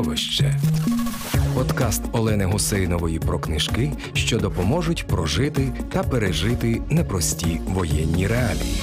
Сховище. Подкаст Олени Гусейнової про книжки, що допоможуть прожити та пережити непрості воєнні реалії.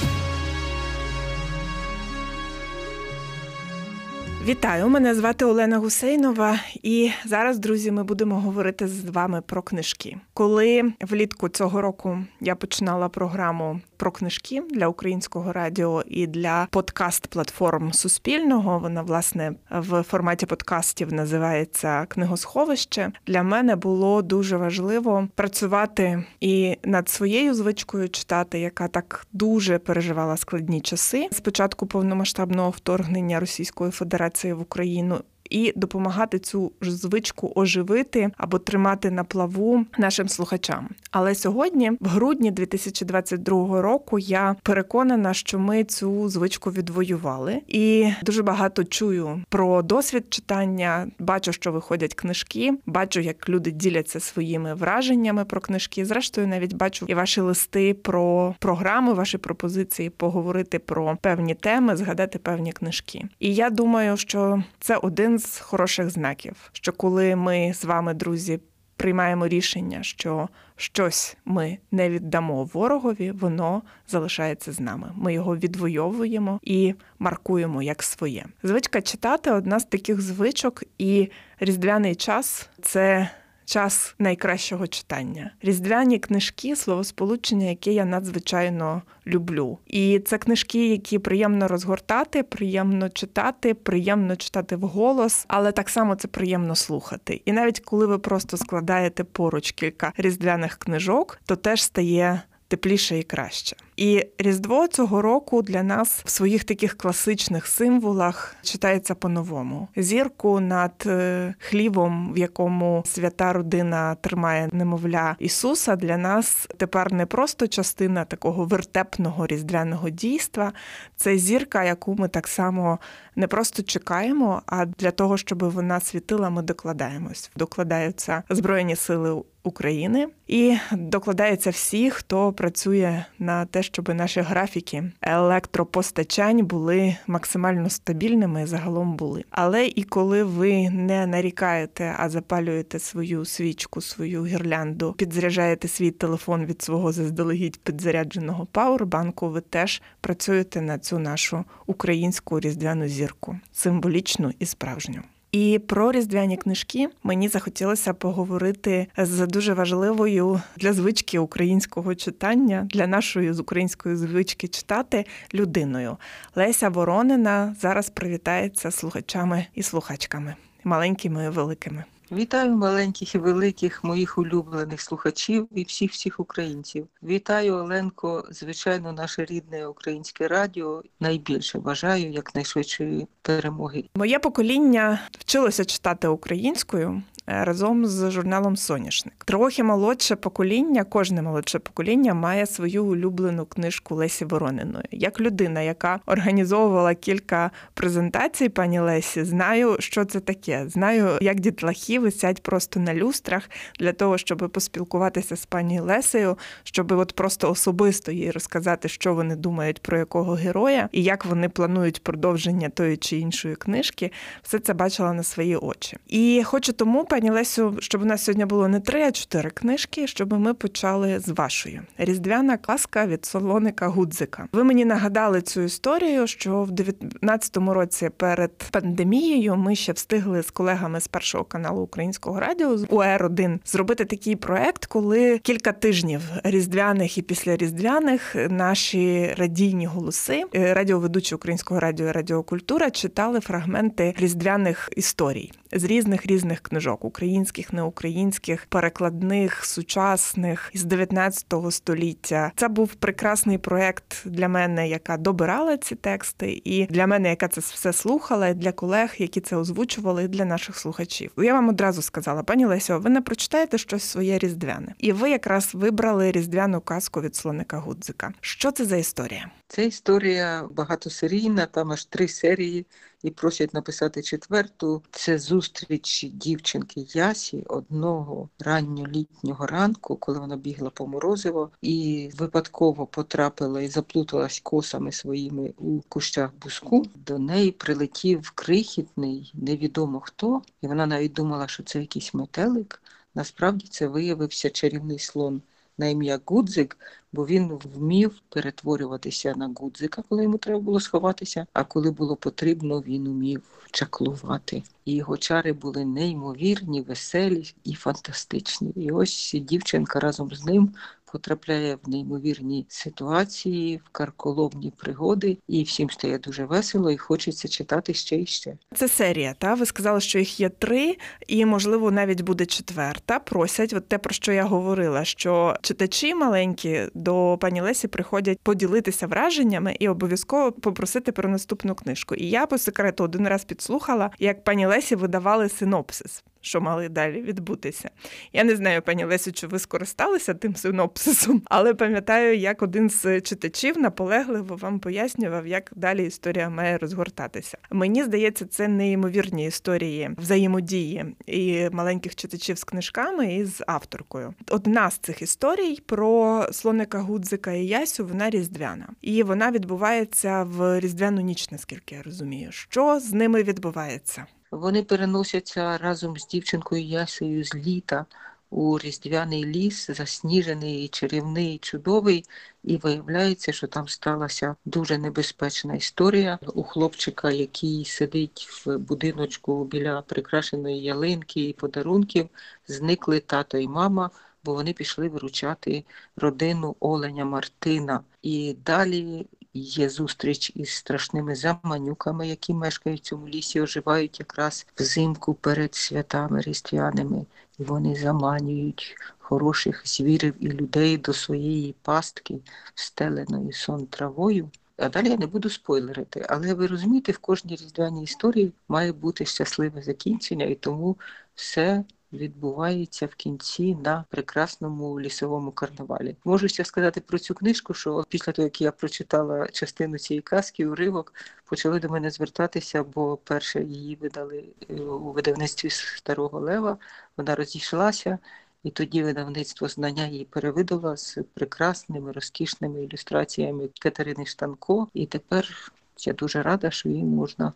Вітаю, мене звати Олена Гусейнова, і зараз, друзі, ми будемо говорити з вами про книжки. Коли влітку цього року я починала програму про книжки для українського радіо і для подкаст-платформ Суспільного, вона власне в форматі подкастів називається Книгосховище. Для мене було дуже важливо працювати і над своєю звичкою читати, яка так дуже переживала складні часи. Спочатку повномасштабного вторгнення Російської Федерації в Україну. І допомагати цю звичку оживити або тримати на плаву нашим слухачам. Але сьогодні, в грудні 2022 року, я переконана, що ми цю звичку відвоювали, і дуже багато чую про досвід читання. Бачу, що виходять книжки, бачу, як люди діляться своїми враженнями про книжки. Зрештою, навіть бачу і ваші листи про програми, ваші пропозиції поговорити про певні теми, згадати певні книжки. І я думаю, що це один з хороших знаків, що коли ми з вами, друзі, приймаємо рішення, що щось ми не віддамо ворогові, воно залишається з нами. Ми його відвоюємо і маркуємо як своє. Звичка читати одна з таких звичок, і різдвяний час це час найкращого читання. Різдвяні книжки, словосполучення, яке я надзвичайно люблю. І це книжки, які приємно розгортати, приємно читати, приємно читати вголос, але так само це приємно слухати. І навіть коли ви просто складаєте поруч кілька різдвяних книжок, то теж стає тепліше і краще. І Різдво цього року для нас в своїх таких класичних символах читається по-новому. Зірку над е, хлібом, в якому свята родина тримає немовля Ісуса, для нас тепер не просто частина такого вертепного різдвяного дійства. Це зірка, яку ми так само не просто чекаємо, а для того, щоб вона світила, ми докладаємось. Докладаються Збройні сили України і докладаються всі, хто працює на те, щоб наші графіки електропостачань були максимально стабільними, загалом були. Але і коли ви не нарікаєте, а запалюєте свою свічку, свою гірлянду, підзаряджаєте свій телефон від свого заздалегідь підзарядженого пауербанку, ви теж працюєте на цю нашу українську різдвяну зірку, символічну і справжню. І про різдвяні книжки мені захотілося поговорити з дуже важливою для звички українського читання, для нашої з української звички читати людиною. Леся Воронина зараз привітається слухачами і слухачками, маленькими і великими. Вітаю маленьких і великих моїх улюблених слухачів і всіх всіх українців. Вітаю Оленко, звичайно, наше рідне українське радіо. Найбільше бажаю якнайшвидшої перемоги. Моє покоління вчилося читати українською. Е, разом з журналом Соняшник. Трохи молодше покоління, кожне молодше покоління має свою улюблену книжку Лесі Ворониної. Як людина, яка організовувала кілька презентацій пані Лесі, знаю, що це таке. Знаю, як дітлахи висять просто на люстрах для того, щоб поспілкуватися з пані Лесею, щоб от просто особисто їй розказати, що вони думають про якого героя і як вони планують продовження тої чи іншої книжки. Все це бачила на свої очі. І хочу тому пані Лесю, щоб у нас сьогодні було не три, а чотири книжки, щоб ми почали з вашої різдвяна казка від солоника Гудзика. Ви мені нагадали цю історію, що в 19-му році перед пандемією ми ще встигли з колегами з першого каналу українського радіо з УР-1 зробити такий проект, коли кілька тижнів різдвяних і післяріздвяних наші радійні голоси, е, радіоведучі українського радіо Радіокультура читали фрагменти різдвяних історій з різних різних книжок українських, неукраїнських, перекладних, сучасних з 19 століття. Це був прекрасний проект для мене, яка добирала ці тексти, і для мене, яка це все слухала, і для колег, які це озвучували, і для наших слухачів. Я вам одразу сказала, пані Лесю, ви не прочитаєте щось своє різдвяне, і ви якраз вибрали різдвяну казку від слоника Гудзика. Що це за історія? Це історія багатосерійна, там аж три серії і просять написати четверту. Це зустріч дівчинки Ясі одного ранньолітнього ранку, коли вона бігла по морозиво і випадково потрапила і заплуталась косами своїми у кущах буску. До неї прилетів крихітний, невідомо хто, і вона навіть думала, що це якийсь метелик. Насправді це виявився чарівний слон на ім'я Гудзик, бо він вмів перетворюватися на Гудзика, коли йому треба було сховатися. А коли було потрібно, він умів чаклувати. І його чари були неймовірні, веселі і фантастичні. І ось дівчинка разом з ним потрапляє в неймовірні ситуації, в карколомні пригоди, і всім стає дуже весело, і хочеться читати ще і ще. Це серія, та ви сказали, що їх є три, і можливо навіть буде четверта. Просять, от те про що я говорила, що читачі маленькі до пані Лесі приходять поділитися враженнями і обов'язково попросити про наступну книжку. І я по секрету один раз підслухала, як пані Лесі видавали синопсис що мали далі відбутися. Я не знаю, пані Лесю, чи ви скористалися тим синопсисом, але пам'ятаю, як один з читачів наполегливо вам пояснював, як далі історія має розгортатися. Мені здається, це неймовірні історії взаємодії і маленьких читачів з книжками і з авторкою. Одна з цих історій про слоника Гудзика і Ясю, вона різдвяна, і вона відбувається в різдвяну ніч, наскільки я розумію, що з ними відбувається. Вони переносяться разом з дівчинкою Ясею з літа у різдвяний ліс, засніжений, чарівний, чудовий, і виявляється, що там сталася дуже небезпечна історія у хлопчика, який сидить в будиночку біля прикрашеної ялинки і подарунків. Зникли тато і мама. Бо вони пішли виручати родину Оленя Мартина. І далі є зустріч із страшними заманюками, які мешкають в цьому лісі, оживають якраз взимку перед святами різдвяними. І вони заманюють хороших звірів і людей до своєї пастки, встеленої сон травою. А далі я не буду спойлерити, але ви розумієте, в кожній різдвяній історії має бути щасливе закінчення, і тому все відбувається в кінці на прекрасному лісовому карнавалі. Можу ще сказати про цю книжку, що після того, як я прочитала частину цієї казки, уривок почали до мене звертатися, бо перше її видали е, у видавництві Старого Лева. Вона розійшлася. І тоді видавництво знання її перевидало з прекрасними розкішними ілюстраціями Катерини Штанко. І тепер я дуже рада, що її можна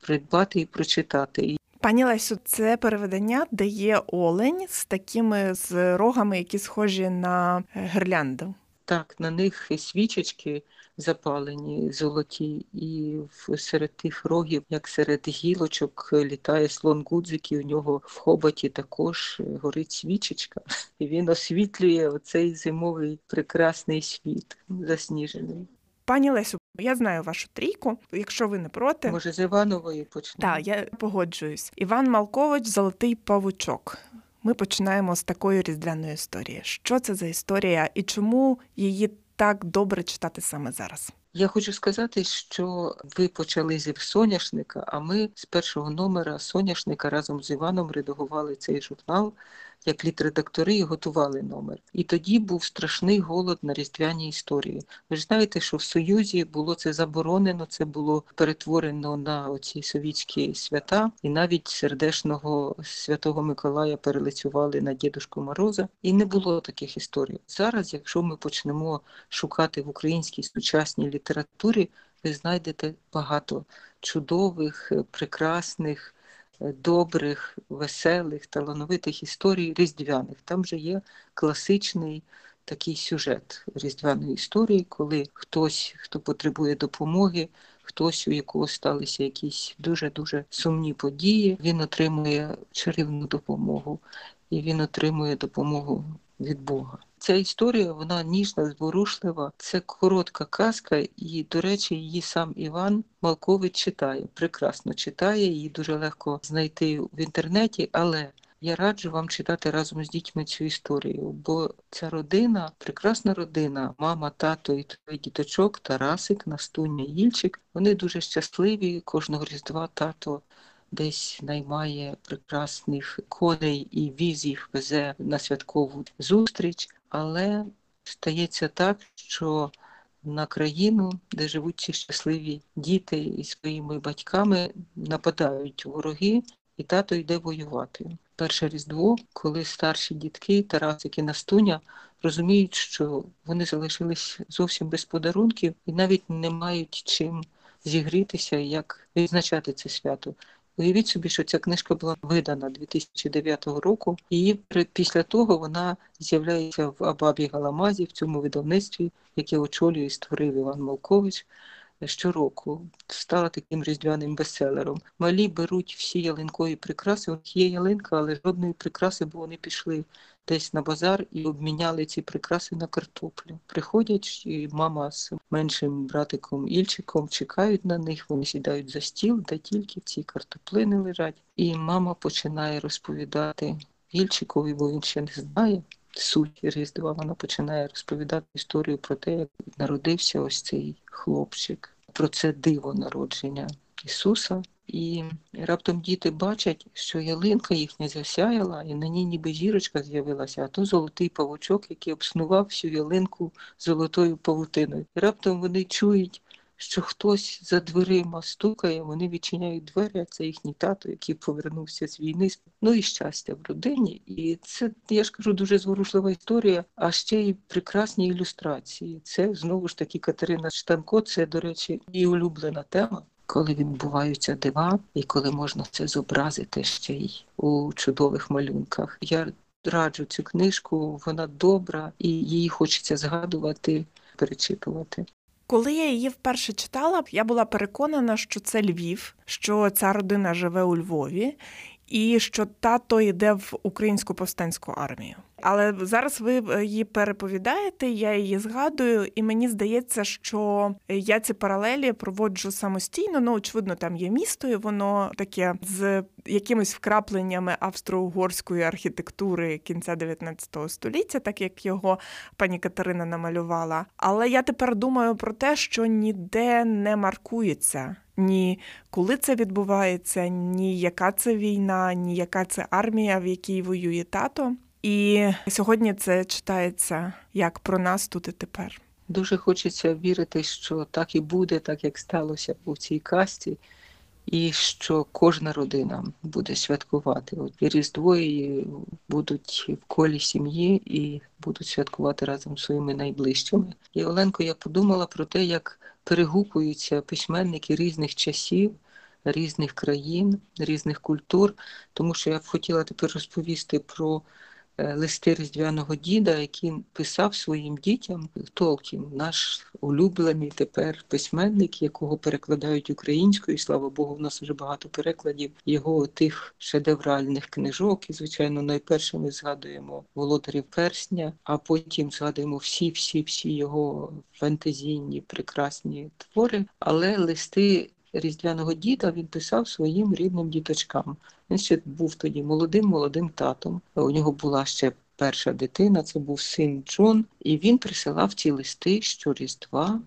придбати і прочитати. Пані Лесю, це переведення, де є олень з такими з рогами, які схожі на е, гирлянду. Так, на них свічечки запалені, золоті, і серед тих рогів, як серед гілочок, літає слон Гудзик, і у нього в хоботі також горить свічечка, і він освітлює оцей зимовий прекрасний світ засніжений. Пані Лесю, я знаю вашу трійку. Якщо ви не проти, може з Іванової почнемо? Так, я погоджуюсь. Іван Малкович, Золотий павучок. Ми починаємо з такої різдвяної історії. Що це за історія і чому її так добре читати саме зараз? Я хочу сказати, що ви почали зі соняшника, а ми з першого номера соняшника разом з Іваном редагували цей журнал як літредактори готували номер. І тоді був страшний голод на різдвяні історії. Ви ж знаєте, що в Союзі було це заборонено, це було перетворено на оці совітські свята, і навіть сердешного святого Миколая перелицювали на Дідушку Мороза. І не було таких історій. Зараз, якщо ми почнемо шукати в українській сучасній літературі, ви знайдете багато чудових, прекрасних добрих, веселих, талановитих історій різдвяних. Там же є класичний такий сюжет різдвяної історії, коли хтось, хто потребує допомоги, хтось, у якого сталися якісь дуже-дуже сумні події, він отримує чарівну допомогу і він отримує допомогу від Бога. Ця історія вона ніжна, зворушлива. Це коротка казка, і, до речі, її сам Іван Малкович читає. Прекрасно читає, її дуже легко знайти в інтернеті, але я раджу вам читати разом з дітьми цю історію, бо ця родина, прекрасна родина, мама, тато і твій діточок, Тарасик, Настуня, Їльчик. Вони дуже щасливі. Кожного різдва тато десь наймає прекрасних коней і візів везе на святкову зустріч, але стається так, що на країну, де живуть ці щасливі діти із своїми батьками, нападають вороги, і тато йде воювати. Перше різдво, коли старші дітки, Тарасик і Настуня, розуміють, що вони залишились зовсім без подарунків і навіть не мають чим зігрітися, як відзначати це свято. Уявіть собі, що ця книжка була видана 2009 року, і після того вона з'являється в Абабі Галамазі в цьому видавництві, яке очолює і створив Іван Малкович щороку. Стала таким різдвяним бестселером. Малі беруть всі ялинкові прикраси. У них є ялинка, але жодної прикраси, бо вони пішли десь на базар і обміняли ці прикраси на картоплю. Приходять, і мама з меншим братиком Ільчиком чекають на них, вони сідають за стіл, де тільки ці картоплини лежать. І мама починає розповідати Ільчикові, бо він ще не знає. Суть Різдва вона починає розповідати історію про те, як народився ось цей хлопчик, про це диво народження Ісуса. І раптом діти бачать, що ялинка їхня засяяла, і на ній ніби зірочка з'явилася, а то золотий павучок, який обснував всю ялинку золотою павутиною. І раптом вони чують, що хтось за дверима стукає, вони відчиняють двері, а це їхній тато, який повернувся з війни. Ну і щастя в родині. І це, я ж кажу, дуже зворушлива історія, а ще й прекрасні ілюстрації. Це знову ж таки Катерина Штанко, це, до речі, її улюблена тема коли відбуваються дива, і коли можна це зобразити ще й у чудових малюнках. Я раджу цю книжку, вона добра, і її хочеться згадувати, перечитувати. Коли я її вперше читала, я була переконана, що це Львів, що ця родина живе у Львові, і що тато йде в українську повстанську армію. Але зараз ви е, її переповідаєте, я її згадую, і мені здається, що я ці паралелі проводжу самостійно. Ну, очевидно, там є місто, і воно таке з якимись вкрапленнями австро-угорської архітектури кінця 19 століття, так як його пані Катерина намалювала. Але я тепер думаю про те, що ніде не маркується. Ні, коли це відбувається, ні яка це війна, ні яка це армія, в якій воює тато. І сьогодні це читається як про нас тут і тепер. Дуже хочеться вірити, що так і буде, так як сталося у цій касті, і що кожна родина буде святкувати. От і Різдво і будуть в колі сім'ї і будуть святкувати разом з своїми найближчими. І Оленко, я подумала про те, як перегукуються письменники різних часів. Різних країн, різних культур, тому що я б хотіла тепер розповісти про листи різдвяного діда, який писав своїм дітям Толкін, наш улюблений тепер письменник, якого перекладають українською. І, слава Богу, в нас вже багато перекладів його тих шедевральних книжок. І, звичайно, найперше ми згадуємо володарів персня, а потім згадуємо всі-всі-всі його фентезійні прекрасні твори. Але листи різдвяного діда він писав своїм рідним діточкам. Він ще був тоді молодим, молодим татом. У нього була ще перша дитина, це був син Джон, і він присилав ці листи щоріздва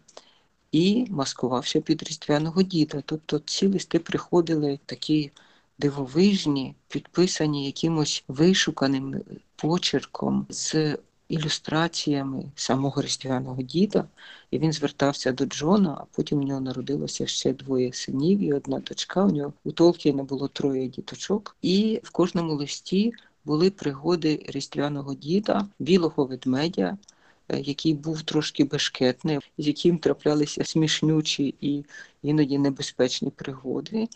і маскувався під різдвяного діда. Тобто ці листи приходили такі дивовижні, підписані якимось вишуканим почерком з ілюстраціями самого різдвяного діда, і він звертався до Джона, а потім у нього народилося ще двоє синів і одна дочка. У нього у Толкіна було троє діточок, і в кожному листі були пригоди різдвяного діда, білого ведмедя. Е, який був трошки бешкетний, з яким траплялися смішнючі і іноді небезпечні пригоди.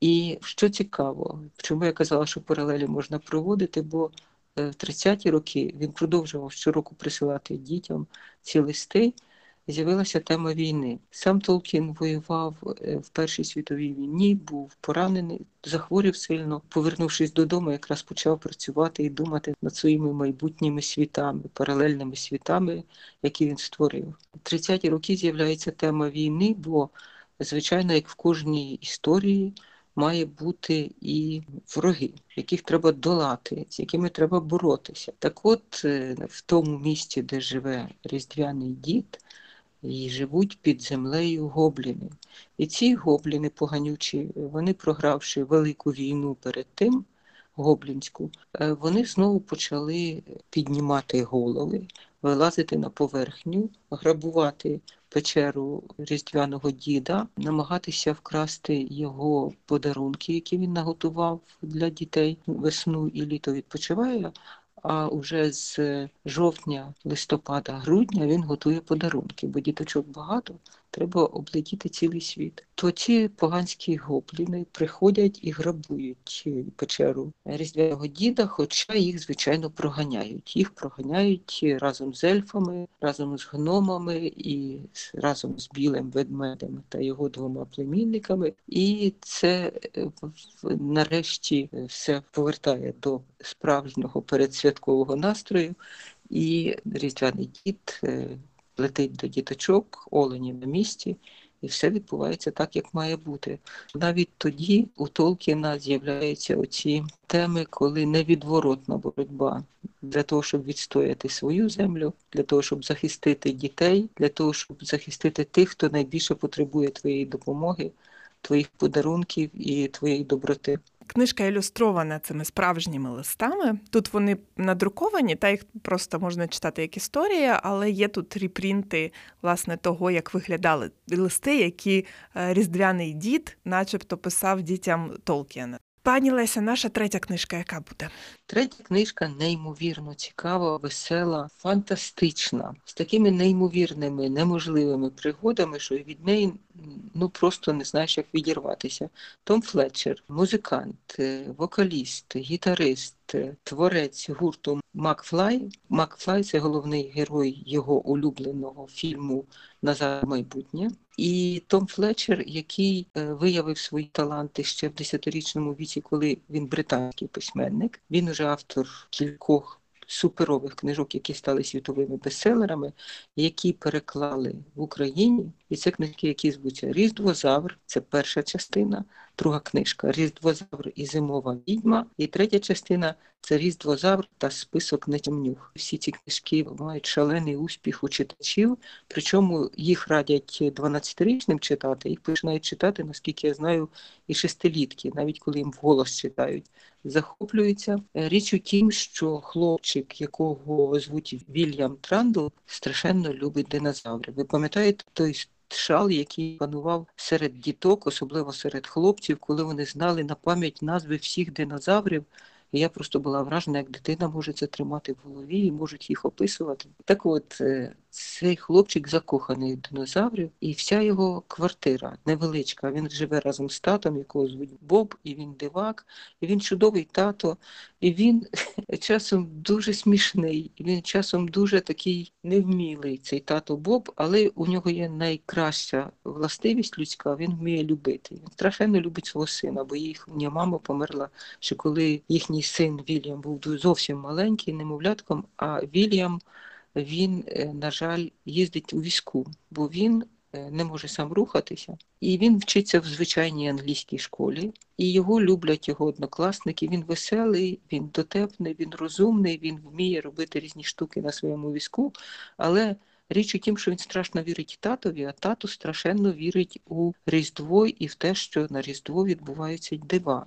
І що цікаво, чому я казала, що паралелі можна проводити, бо в 30-ті роки він продовжував щороку присилати дітям ці листи. З'явилася тема війни. Сам Толкін воював е, в Першій світовій війні, був поранений, захворів сильно. Повернувшись додому, якраз почав працювати і думати над своїми майбутніми світами, паралельними світами, які він створив. У 30-ті роки з'являється тема війни, бо, звичайно, як в кожній історії має бути і вороги, яких треба долати, з якими треба боротися. Так от е, в тому місці, де живе різдвяний дід, і живуть під землею гобліни. І ці гобліни поганючі, вони програвши велику війну перед тим. Гоблінську, е, вони знову почали піднімати голови, вилазити на поверхню, грабувати печеру різдвяного діда, намагатися вкрасти його подарунки, які він наготував для дітей весну і літо відпочиває. А вже з жовтня, листопада, грудня він готує подарунки, бо діточок багато, треба облетіти цілий світ. То ці поганські гобліни приходять і грабують печеру різдвяного діда, хоча їх, звичайно, проганяють. Їх проганяють разом з ельфами, разом з гномами і разом з білим ведмедем та його двома племінниками. І це е, нарешті все повертає до справжнього передсвяткового настрою. І різдвяний дід е, летить до діточок, олені на місці, і все відбувається так, як має бути. Навіть тоді у Толкіна з'являються оці теми, коли невідворотна боротьба для того, щоб відстояти свою землю, для того, щоб захистити дітей, для того, щоб захистити тих, хто найбільше потребує твоєї допомоги, твоїх подарунків і твоєї доброти. Книжка ілюстрована цими справжніми листами. Тут вони надруковані, та їх просто можна читати як історія, але є тут репринти власне того, як виглядали листи, які е, різдвяний дід, начебто, писав дітям Толкіна. Пані Леся, наша третя книжка, яка буде? Третя книжка неймовірно цікава, весела, фантастична, з такими неймовірними, неможливими пригодами, що від неї ну просто не знаєш, як відірватися. Том Флетчер, музикант, е, вокаліст, гітарист, е, творець гурту Макфлай. Макфлай це головний герой його улюбленого фільму Назад майбутнє. І Том Флетчер, який е, виявив свої таланти ще в 10-річному віці, коли він британський письменник, він уже автор кількох суперових книжок, які стали світовими бестселерами, які переклали в Україні. І це книжки, які звуться Різдвозавр, це перша частина, друга книжка Різдвозавр і Зимова відьма. І третя частина це Різдвозавр та список нетямнюх. Всі ці книжки мають шалений успіх у читачів, причому їх радять 12-річним читати, їх починають читати, наскільки я знаю, і шестилітки, навіть коли їм вголос читають. Захоплюються. Річ у тім, що хлопчик, якого звуть Вільям Трандл, страшенно любить динозаври. Ви пам'ятаєте той шал, який панував серед діток, особливо серед хлопців, коли вони знали на пам'ять назви всіх динозаврів. І я просто була вражена, як дитина може це тримати в голові і можуть їх описувати. Так от е, цей хлопчик закоханий динозаврів, і вся його квартира невеличка. Він живе разом з татом, якого звуть Боб, і він дивак, і він чудовий тато, і він часом дуже смішний, і він часом дуже такий невмілий, цей тато Боб, але у нього є найкраща властивість людська, він вміє любити. Він страшенно любить свого сина, бо їхня мама померла, ще коли їхній син Вільям був зовсім маленький, немовлятком, а Вільям він, е, на жаль, їздить у візку, бо він е, не може сам рухатися. І він вчиться в звичайній англійській школі, і його люблять його однокласники. Він веселий, він дотепний, він розумний, він вміє робити різні штуки на своєму візку. Але річ у тім, що він страшно вірить татові, а тато страшенно вірить у Різдво і в те, що на Різдво відбуваються дива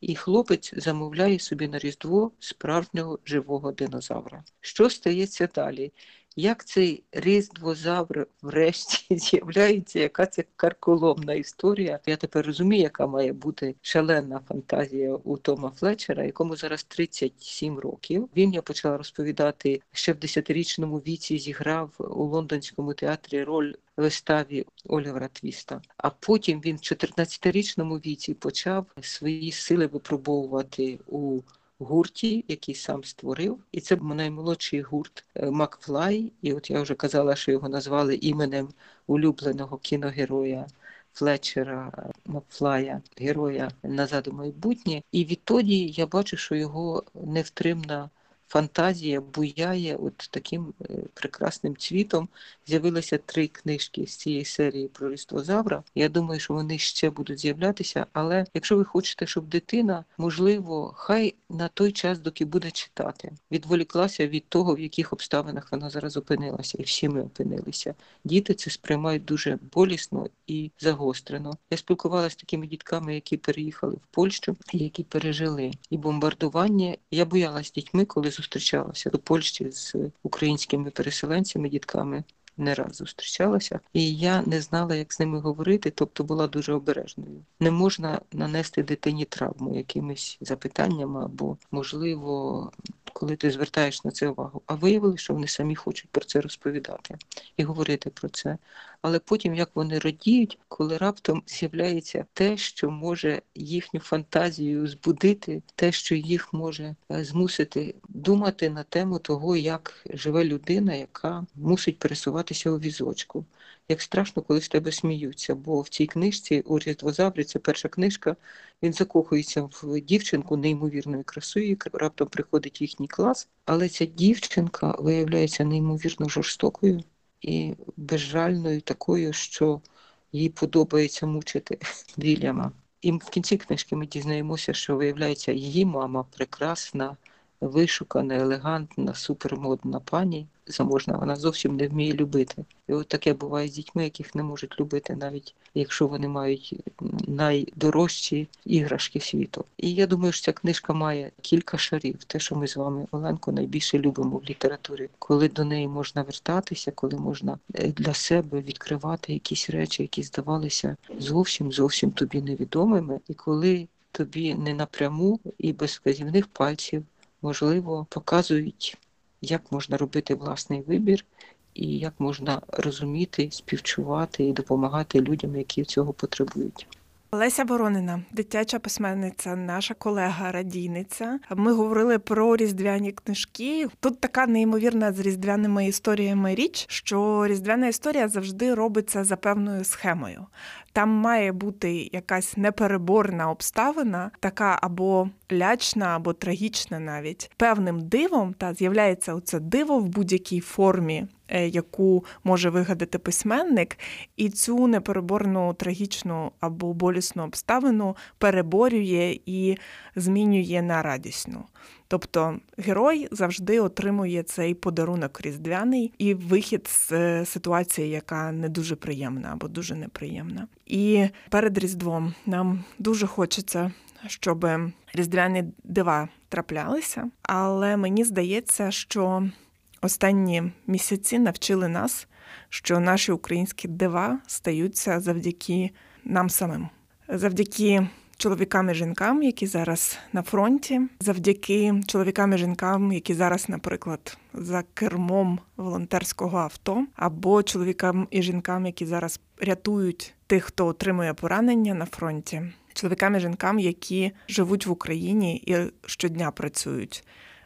і хлопець замовляє собі на Різдво справжнього живого динозавра. Що стається далі? Як цей різдвозавр врешті з'являється, яка це карколомна історія? Я тепер розумію, яка має бути шалена фантазія у Тома Флетчера, якому зараз 37 років. Він я почала розповідати ще в 10-річному віці. Зіграв у лондонському театрі роль виставі Олівера Твіста. А потім він в 14-річному віці почав свої сили випробовувати у гурті, який сам створив. І це наймолодший гурт е, Макфлай. І от я вже казала, що його назвали іменем улюбленого кіногероя. Флетчера Макфлая, героя назад у майбутнє, і відтоді я бачу, що його невтримна фантазія буяє от таким е, прекрасним цвітом. З'явилися три книжки з цієї серії про різдвозавра. Я думаю, що вони ще будуть з'являтися. Але якщо ви хочете, щоб дитина, можливо, хай на той час, доки буде читати, відволіклася від того, в яких обставинах вона зараз опинилася, і всі ми опинилися. Діти це сприймають дуже болісно і загострено. Я спілкувалася з такими дітками, які переїхали в Польщу, які пережили і бомбардування. Я боялась дітьми, коли зустрічалася до Польщі з українськими переселенцями, дітками. не раз зустрічалася, і я не знала, як з ними говорити, тобто була дуже обережною. Не можна нанести дитині травму якимись запитаннями або, можливо, коли ти звертаєш на це увагу. А виявили, що вони самі хочуть про це розповідати і говорити про це. Але потім як вони радіють, коли раптом з'являється те, що може їхню фантазію збудити, те, що їх може е, змусити думати на тему того, як живе людина, яка мусить пересуватися у візочку. Як страшно, коли з тебе сміються, бо в цій книжці у Різдвозаврі, це перша книжка, він закохується в дівчинку неймовірною красою, раптом приходить їхній клас, але ця дівчинка виявляється неймовірно жорстокою і безжальною такою, що їй подобається мучити Вільяма. І в кінці книжки ми дізнаємося, що виявляється, її мама прекрасна, вишукана, елегантна, супермодна пані, заможна, вона зовсім не вміє любити. І от таке буває з дітьми, яких не можуть любити, навіть якщо вони мають найдорожчі іграшки світу. І я думаю, що ця книжка має кілька шарів. Те, що ми з вами, Оленко, найбільше любимо в літературі, коли до неї можна вертатися, коли можна е, для себе відкривати якісь речі, які здавалися зовсім зовсім тобі невідомими, і коли тобі не напряму і без вказівних пальців можливо показують як можна робити власний вибір і як можна розуміти, співчувати і допомагати людям, які цього потребують. Леся Воронина, дитяча письменниця, наша колега, радійниця. Ми говорили про різдвяні книжки. Тут така неймовірна з різдвяними історіями річ, що різдвяна історія завжди робиться за певною схемою. Там має бути якась непереборна обставина, така або лячна, або трагічна, навіть певним дивом та з'являється оце диво в будь-якій формі. Е, яку може вигадати письменник, і цю непереборну трагічну або болісну обставину переборює і змінює на радісну. Тобто герой завжди отримує цей подарунок різдвяний і вихід з е, ситуації, яка не дуже приємна або дуже неприємна. І перед Різдвом нам дуже хочеться, щоб різдвяні дива траплялися, але мені здається, що останні місяці навчили нас, що наші українські дива стаються завдяки нам самим, завдяки чоловікам і жінкам, які зараз на фронті, завдяки чоловікам і жінкам, які зараз, наприклад, за кермом волонтерського авто, або чоловікам і жінкам, які зараз рятують тих, хто отримує поранення на фронті, чоловікам і жінкам, які живуть в Україні і щодня працюють.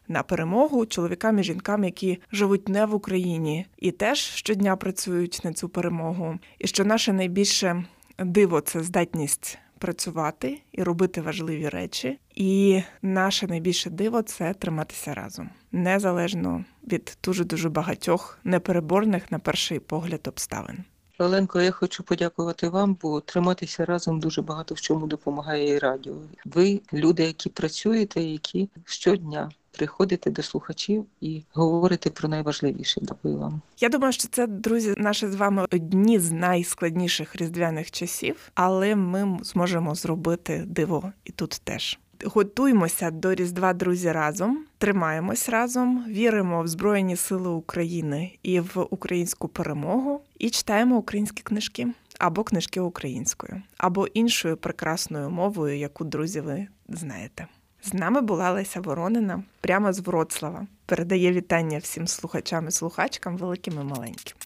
На перемогу чоловікам і жінкам, які живуть не в Україні, і теж щодня працюють на цю перемогу. І що наше найбільше диво це здатність працювати і робити важливі речі. І наше найбільше диво це триматися разом, незалежно від дуже дуже багатьох непереборних на перший погляд обставин. Оленко, я хочу подякувати вам, бо триматися разом дуже багато в чому допомагає і радіо. Ви люди, які працюєте, які щодня приходите до слухачів і говорите про найважливіше. Дякую вам. Я думаю, що це друзі, наші з вами одні з найскладніших різдвяних часів, але ми зможемо зробити диво і тут теж. Готуємося до Різдва, друзі, разом, тримаємось разом, віримо в Збройні Сили України і в українську перемогу, і читаємо українські книжки або книжки українською, або іншою прекрасною мовою, яку друзі ви знаєте. З нами була Леся Воронина прямо з Вроцлава. Передає вітання всім слухачам і слухачкам, великим і маленьким.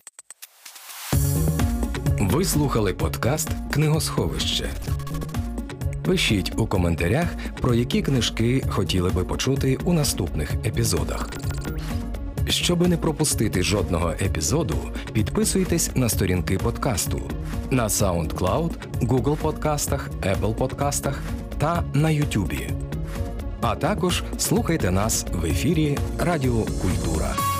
Ви слухали подкаст Книгосховище. Пишіть у коментарях, про які книжки хотіли би почути у наступних епізодах. Щоби не пропустити жодного епізоду, підписуйтесь на сторінки подкасту на SoundCloud, Google Подкастах, Apple Подкастах та на YouTube. А також слухайте нас в ефірі Радіо Культура.